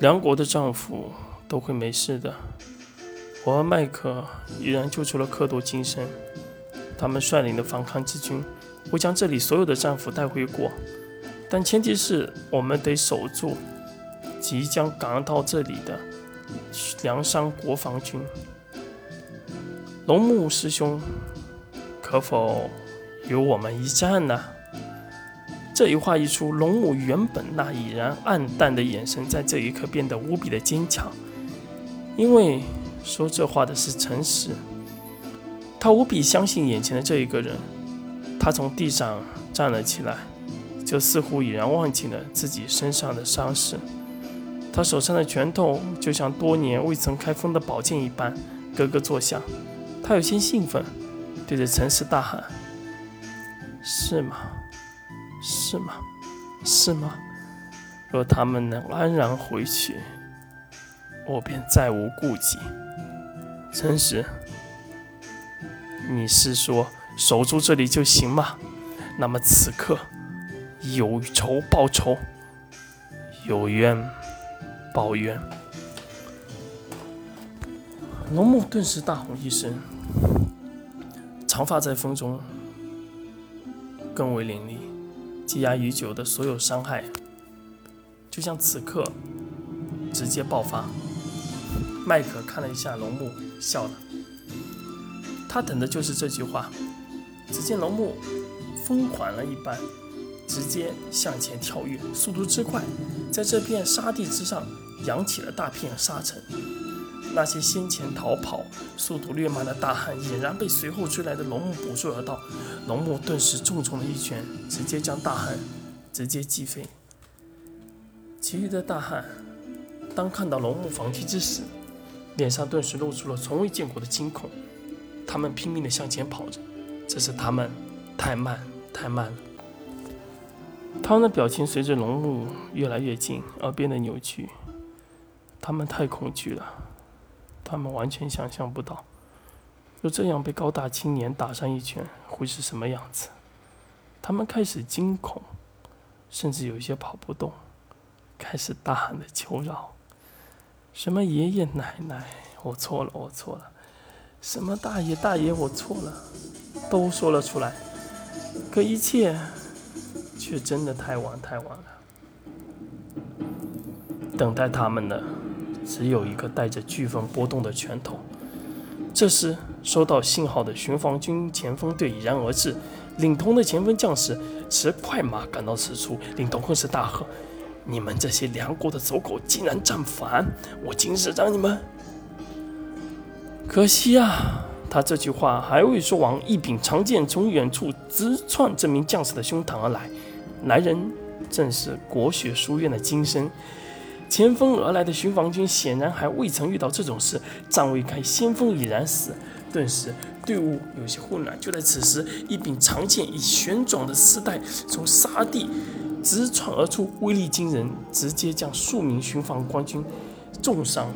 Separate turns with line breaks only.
梁国的丈夫都会没事的。我和麦克依然救出了克多金身，他们率领的反抗之军会将这里所有的战俘带回国，但前提是我们得守住即将赶到这里的梁山国防军。龙木师兄，可否与我们一战呢？这一话一出，龙母原本那已然暗淡的眼神，在这一刻变得无比的坚强，因为。说这话的是诚实，他无比相信眼前的这一个人。他从地上站了起来，就似乎已然忘记了自己身上的伤势。他手上的拳头就像多年未曾开封的宝剑一般，咯咯作响。他有些兴奋，对着陈实大喊：“是吗？是吗？是吗？若他们能安然回去，我便再无顾忌。”诚实，你是说守住这里就行吗？那么此刻有仇报仇，有冤报冤。龙木顿时大吼一声，长发在风中更为凌厉，积压已久的所有伤害，就像此刻直接爆发。麦克看了一下龙木。笑了，他等的就是这句话。只见龙木疯狂了一般，直接向前跳跃，速度之快，在这片沙地之上扬起了大片沙尘。那些先前逃跑、速度略慢的大汉，俨然被随后追来的龙木捕捉而到。龙木顿时重重的一拳，直接将大汉直接击飞。其余的大汉，当看到龙木防击之时，脸上顿时露出了从未见过的惊恐，他们拼命的向前跑着，只是他们太慢，太慢了。他们的表情随着龙木越来越近而变得扭曲，他们太恐惧了，他们完全想象不到，就这样被高大青年打上一拳会是什么样子。他们开始惊恐，甚至有些跑不动，开始大喊的求饶。什么爷爷奶奶，我错了，我错了。什么大爷大爷，我错了，都说了出来。可一切却真的太晚太晚了。等待他们的只有一个带着飓风波动的拳头。这时，收到信号的巡防军前锋队已然而至，领头的前锋将士持快马赶到此处，领头更是大喝。你们这些梁国的走狗竟然战反！我今日让你们……可惜啊，他这句话还未说完，一柄长剑从远处直窜这名将士的胸膛而来。来人正是国学书院的金生。前锋而来的巡防军显然还未曾遇到这种事，战未开，先锋已然死。顿时队伍有些混乱。就在此时，一柄长剑以旋转的丝带从沙地。直窜而出，威力惊人，直接将数名巡防官军重伤。